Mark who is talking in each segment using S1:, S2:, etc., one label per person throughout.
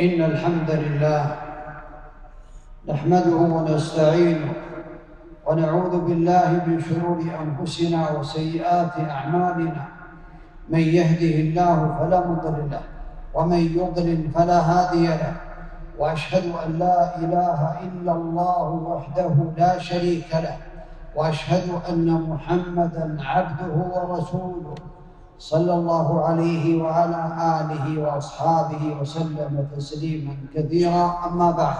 S1: إن الحمد لله نحمده ونستعينه ونعوذ بالله من شرور أنفسنا وسيئات أعمالنا. من يهده الله فلا مضل له ومن يضلل فلا هادي له. وأشهد أن لا إله إلا الله وحده لا شريك له وأشهد أن محمدا عبده ورسوله. صلى الله عليه وعلى آله وأصحابه وسلم تسليما كثيرا. أما بعد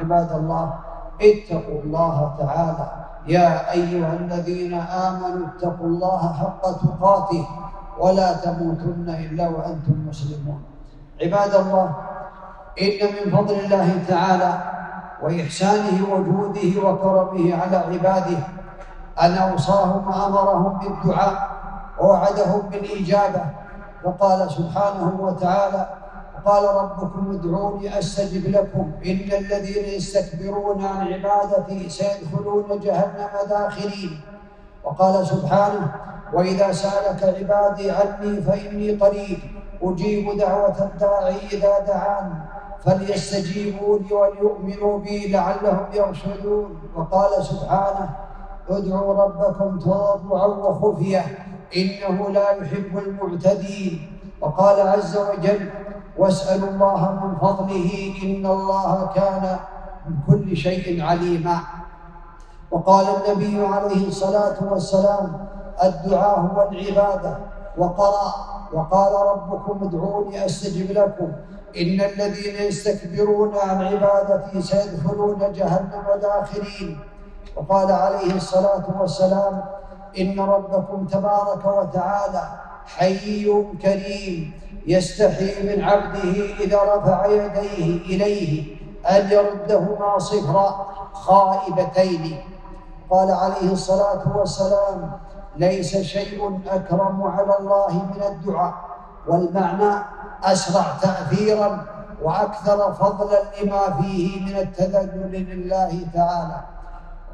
S1: عباد الله اتقوا الله تعالى. يا أيها الذين آمنوا اتقوا الله حق تقاته ولا تموتن إلا وأنتم مسلمون. عباد الله إن من فضل الله تعالى وإحسانه وجوده وكرمه على عباده أن أوصاهم وأمرهم بالدعاء ووعدهم بالإجابة. وقال سبحانه وتعالى وقال ربكم ادعوني أستجب لكم. إن الذين يستكبرون عن عبادتي سيدخلون جهنم داخرين وقال سبحانه وإذا سألك عبادي عني فإني قريب. أجيب دعوة الداعي إذا دعان. فليستجيبوا لي وليؤمنوا بي لعلهم يرشدون. وقال سبحانه ادعوا ربكم تضرعا وخفية. إنه لا يحب المعتدين. وقال عز وجل واسألوا الله من فضله إن الله كان من كل شيء عليما. وقال النبي عليه الصلاة والسلام الدعاء هو العبادة وقرأ. وقال ربكم ادعوني أستجب لكم. إن الذين يستكبرون عن عبادتي سيدخلون جهنم داخرين. وقال عليه الصلاة والسلام إن ربكم تبارك وتعالى حي كريم يستحي من عبده إذا رفع يديه إليه أن يردهما صفرا خائبتين. قال عليه الصلاة والسلام ليس شيء أكرم على الله من الدعاء والمعنى أسرع تأثيرا وأكثر فضلا لما فيه من التذلل لله تعالى.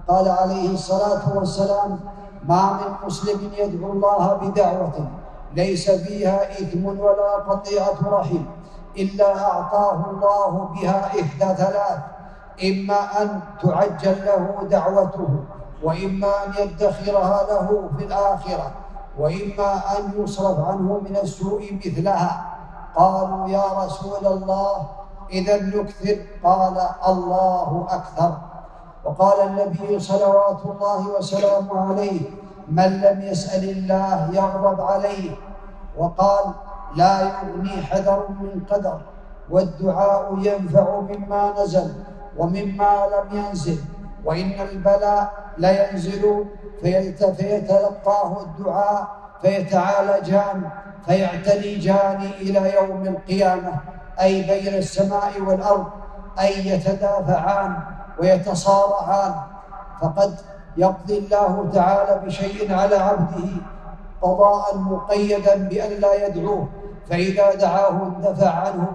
S1: قال عليه الصلاة والسلام ما من مسلم يدعو الله بدعوة ليس فيها إثم ولا قطيعة رحم إلا أعطاه الله بها إحدى ثلاث. إما أن تعجل له دعوته وإما أن يدخرها له في الآخرة وإما أن يصرف عنه من السوء مثلها. قالوا يا رسول الله إذا نكثر قال الله أكثر. وقال النبي صلوات الله وسلامه عليه من لم يسأل الله يغضب عليه. وقال لا يغني حذر من قدر والدعاء ينفع مما نزل ومما لم ينزل وإن البلاء لينزل فيتلقاه الدعاء فيتعالجان فيعتلجان إلى يوم القيامة أي بين السماء والأرض أي يتدافعان. ويتصارعان. فقد يقضي الله تعالى بشيء على عبده قضاء مقيدا بأن لا يدعوه. فإذا دعاه اندفع عنه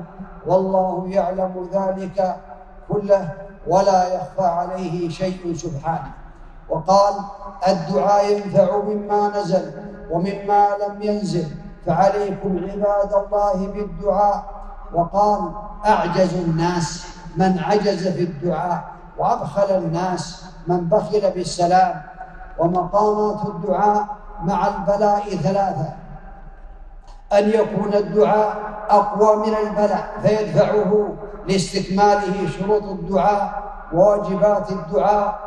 S1: والله يعلم ذلك كله ولا يخفى عليه شيء سبحانه. وقال الدعاء ينفع مما نزل ومما لم ينزل فعليكم عباد الله بالدعاء. وقال أعجز الناس من عجز في الدعاء. وأبخل الناس من بخل بالسلام ومقامات الدعاء مع البلاء ثلاثة. أن يكون الدعاء أقوى من البلاء فيدفعه لاستكماله شروط الدعاء وواجبات الدعاء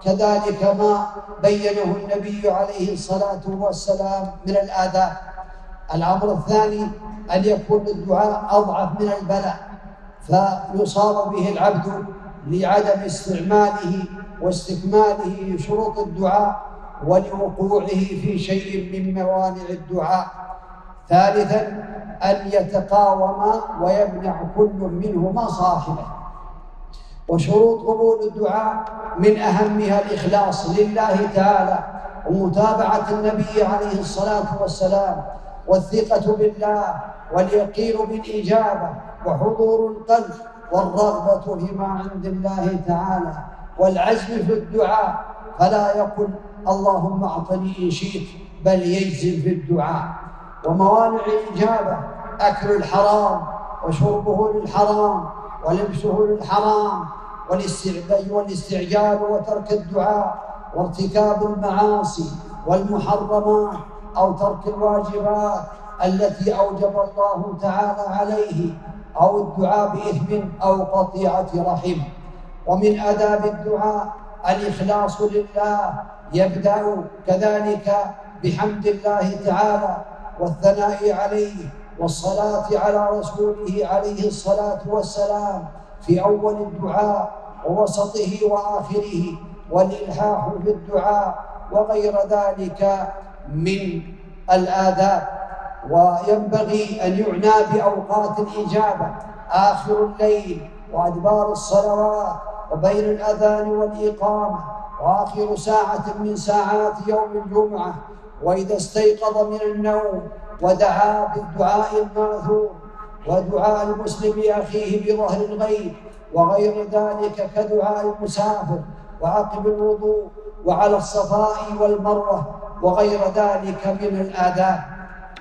S1: وكذلك ما بينه النبي عليه الصلاة والسلام من الآداب. الأمر الثاني أن يكون الدعاء أضعف من البلاء. فيصاب به العبد لعدم استعماله واستكماله شروط الدعاء ولوقوعه في شيء من موانع الدعاء. ثالثا أن يتقاوما ويمنع كل منهما صاحبه. وشروط قبول الدعاء من أهمها الإخلاص لله تعالى ومتابعة النبي عليه الصلاة والسلام والثقة بالله واليقين بالإجابة وحضور القلب والرغبة فيما عند الله تعالى والعزم في الدعاء فلا يقل اللهم أعطني إن شئت بل يجزم في الدعاء. وموانع الإجابة أكل الحرام وشربه للحرام ولبسه للحرام والاستعجال وترك الدعاء وارتكاب المعاصي والمحرمات أو ترك الواجبات التي أوجب الله تعالى عليه أو الدعاء بإثم أو قطيعة رحم. ومن آداب الدعاء الإخلاص لله يبدأ كذلك بحمد الله تعالى والثناء عليه والصلاة على رسوله عليه الصلاة والسلام في أول الدعاء ووسطه وآخره والإلحاح في الدعاء وغير ذلك من الآداب. وينبغي أن يعنى بأوقات الإجابة. آخر الليل وأدبار الصلوات وبين الأذان والإقامة وآخر ساعة من ساعات يوم الجمعة. وإذا استيقظ من النوم ودعا بالدعاء الماثور ودعاء المسلم لأخيه بظهر الغيب وغير ذلك كدعاء المسافر وعقب الوضوء وعلى الصفاء والمروة وغير ذلك من الآداب.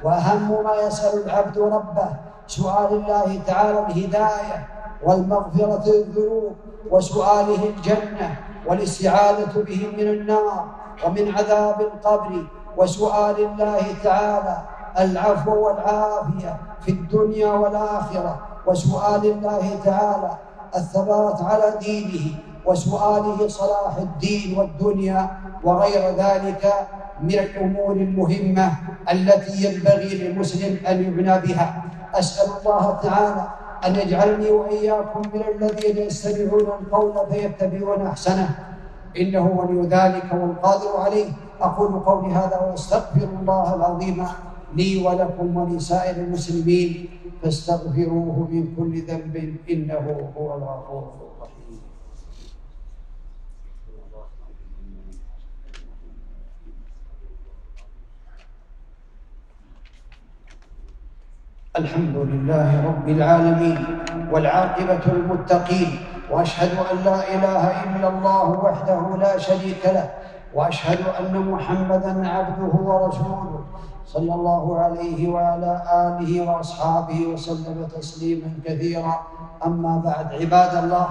S1: وأهم ما يسأل العبد ربه سؤال الله تعالى الهداية والمغفرة للذنوب وسؤاله الجنة والاستعاذة به من النار ومن عذاب القبر وسؤال الله تعالى العفو والعافية في الدنيا والآخرة وسؤال الله تعالى الثبات على دينه وسؤاله صلاح الدين والدنيا وغير ذلك من الأمور المهمة التي ينبغي للمسلم أن يعنى بها. أسأل الله تعالى أن يجعلني وإياكم من الذين يستمعون القول فيتبعون أحسنه. إنه ولي ذلك والقادر عليه. أقول قولي هذا وأستغفر الله العظيم لي ولكم ولسائر المسلمين. فاستغفروه من كل ذنب إنه هو الغفور الرحيم. الحمد لله رب العالمين والعاقبة المتقين وأشهد أن لا إله إلا الله وحده لا شريك له وأشهد أن محمدا عبده ورسوله صلى الله عليه وعلى آله وأصحابه وسلم تسليما كثيرا. أما بعد عباد الله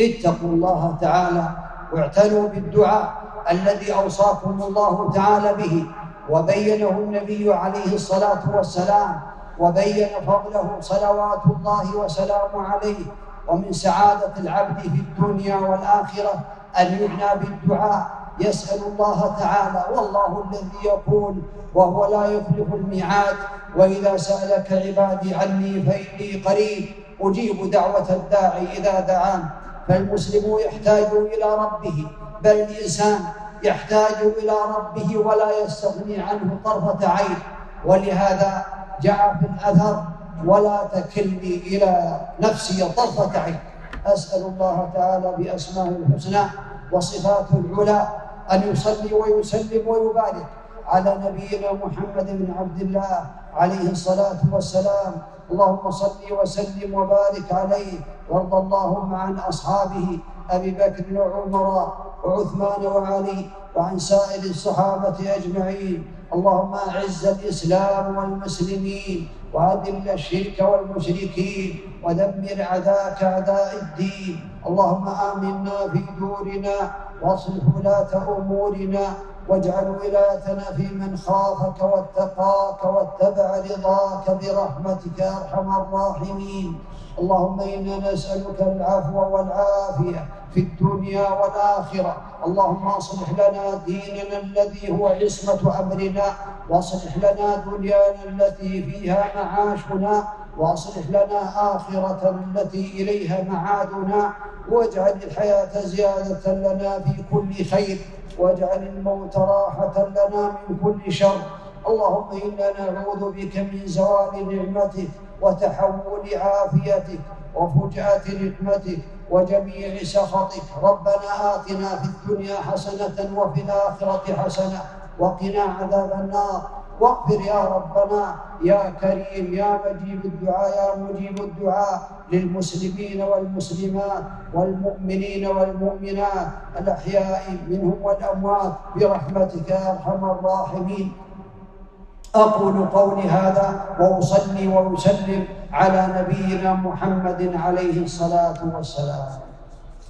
S1: اتقوا الله تعالى واعتنوا بالدعاء الذي أوصاكم الله تعالى به وبينه النبي عليه الصلاة والسلام وبين فضله صلوات الله وسلامه عليه ومن سعادة العبد في الدنيا والآخرة أن يعنى بالدعاء. يسأل الله تعالى والله الذي يقول وهو لا يخلف الميعاد. وإذا سألك عبادي عني فإني قريب. أجيب دعوة الداعي إذا دعان. فالمسلم يحتاج إلى ربه بل الإنسان يحتاج إلى ربه ولا يستغني عنه طرفة عين. ولهذا جاء في الأثر ولا تكلني إلى نفسي طرفة عين. أسأل الله تعالى بأسمائه الحسنى وصفاته العلى أن يصلي ويسلم ويبارك على نبينا محمد بن عبد الله عليه الصلاة والسلام. اللهم صل وسلم وبارك عليه. وارض اللهم عن أصحابه أبي بكر وعمر وعثمان وعلي وعن سائر الصحابة أجمعين. اللهم أعز الإسلام والمسلمين وأذل الشرك والمشركين ودمر عداك أعداء الدين. اللهم آمنا في دورنا واصلح ولاة أمورنا واجعل ولايتنا في من خافك واتقاك واتبع رضاك برحمتك يا أرحم الراحمين. اللهم إنا نسألك العفو والعافية في الدنيا والآخرة. اللهم اصلح لنا ديننا الذي هو عصمة أمرنا واصلح لنا دنيانا التي فيها معاشنا واصلح لنا آخرة التي إليها معادنا. واجعل الحياة زيادة لنا في كل خير واجعل الموت راحة لنا من كل شر. اللهم إنا نعوذ بك من زوال نعمتك وتحول عافيتك وفجأة نقمتك وجميع سخطك. ربنا آتنا في الدنيا حسنة وفي الآخرة حسنة وقنا عذاب النار. واغفر يا ربنا يا كريم يا مجيب الدعاء يا مجيب الدعاء للمسلمين والمسلمات والمؤمنين والمؤمنات الأحياء منهم والأموات برحمتك يا أرحم الراحمين. أقول قولي هذا وأصلي وأسلم على نبينا محمد عليه الصلاة والسلام.